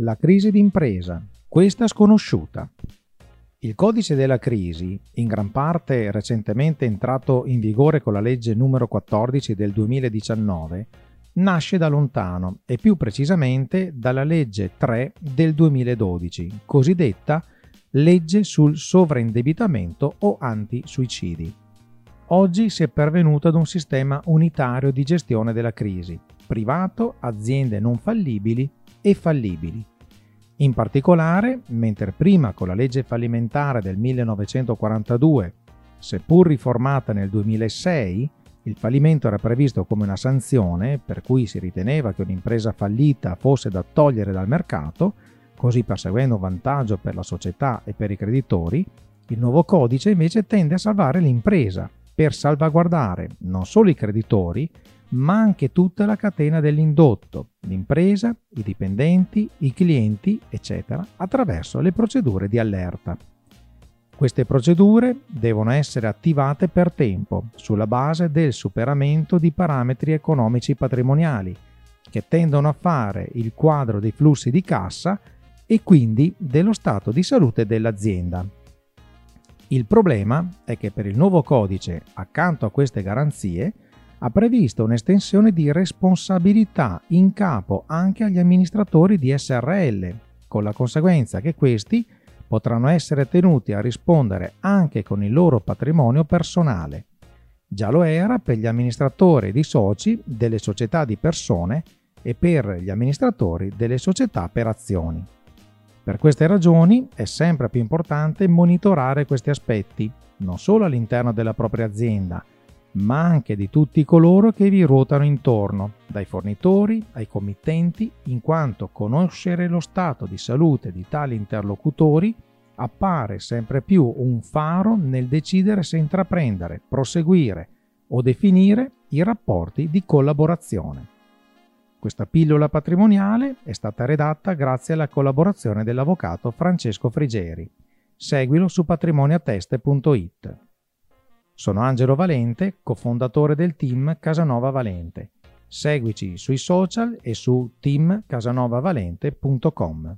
La crisi d'impresa, questa sconosciuta. Il codice della crisi, in gran parte recentemente entrato in vigore con la legge numero 14 del 2019, nasce da lontano e più precisamente dalla legge 3 del 2012, cosiddetta legge sul sovraindebitamento o anti-suicidi. Oggi si è pervenuto ad un sistema unitario di gestione della crisi, privato, aziende non fallibili e fallibili. In particolare, mentre prima con la legge fallimentare del 1942, seppur riformata nel 2006, il fallimento era previsto come una sanzione per cui si riteneva che un'impresa fallita fosse da togliere dal mercato, così perseguendo un vantaggio per la società e per i creditori, il nuovo codice invece tende a salvare l'impresa per salvaguardare non solo i creditori, ma anche tutta la catena dell'indotto, l'impresa, i dipendenti, i clienti, eccetera, attraverso le procedure di allerta. Queste procedure devono essere attivate per tempo, sulla base del superamento di parametri economici patrimoniali, che tendono a fare il quadro dei flussi di cassa e quindi dello stato di salute dell'azienda. Il problema è che per il nuovo codice, accanto a queste garanzie, ha previsto un'estensione di responsabilità in capo anche agli amministratori di SRL, con la conseguenza che questi potranno essere tenuti a rispondere anche con il loro patrimonio personale. Già lo era per gli amministratori di soci delle società di persone e per gli amministratori delle società per azioni. Per queste ragioni è sempre più importante monitorare questi aspetti, non solo all'interno della propria azienda, ma anche di tutti coloro che vi ruotano intorno, dai fornitori ai committenti, in quanto conoscere lo stato di salute di tali interlocutori appare sempre più un faro nel decidere se intraprendere, proseguire o definire i rapporti di collaborazione. Questa pillola patrimoniale è stata redatta grazie alla collaborazione dell'avvocato Francesco Frigeri. Seguilo su patrimoniateste.it. Sono Angelo Valente, cofondatore del team Casanova Valente. Seguici sui social e su teamcasanovavalente.com.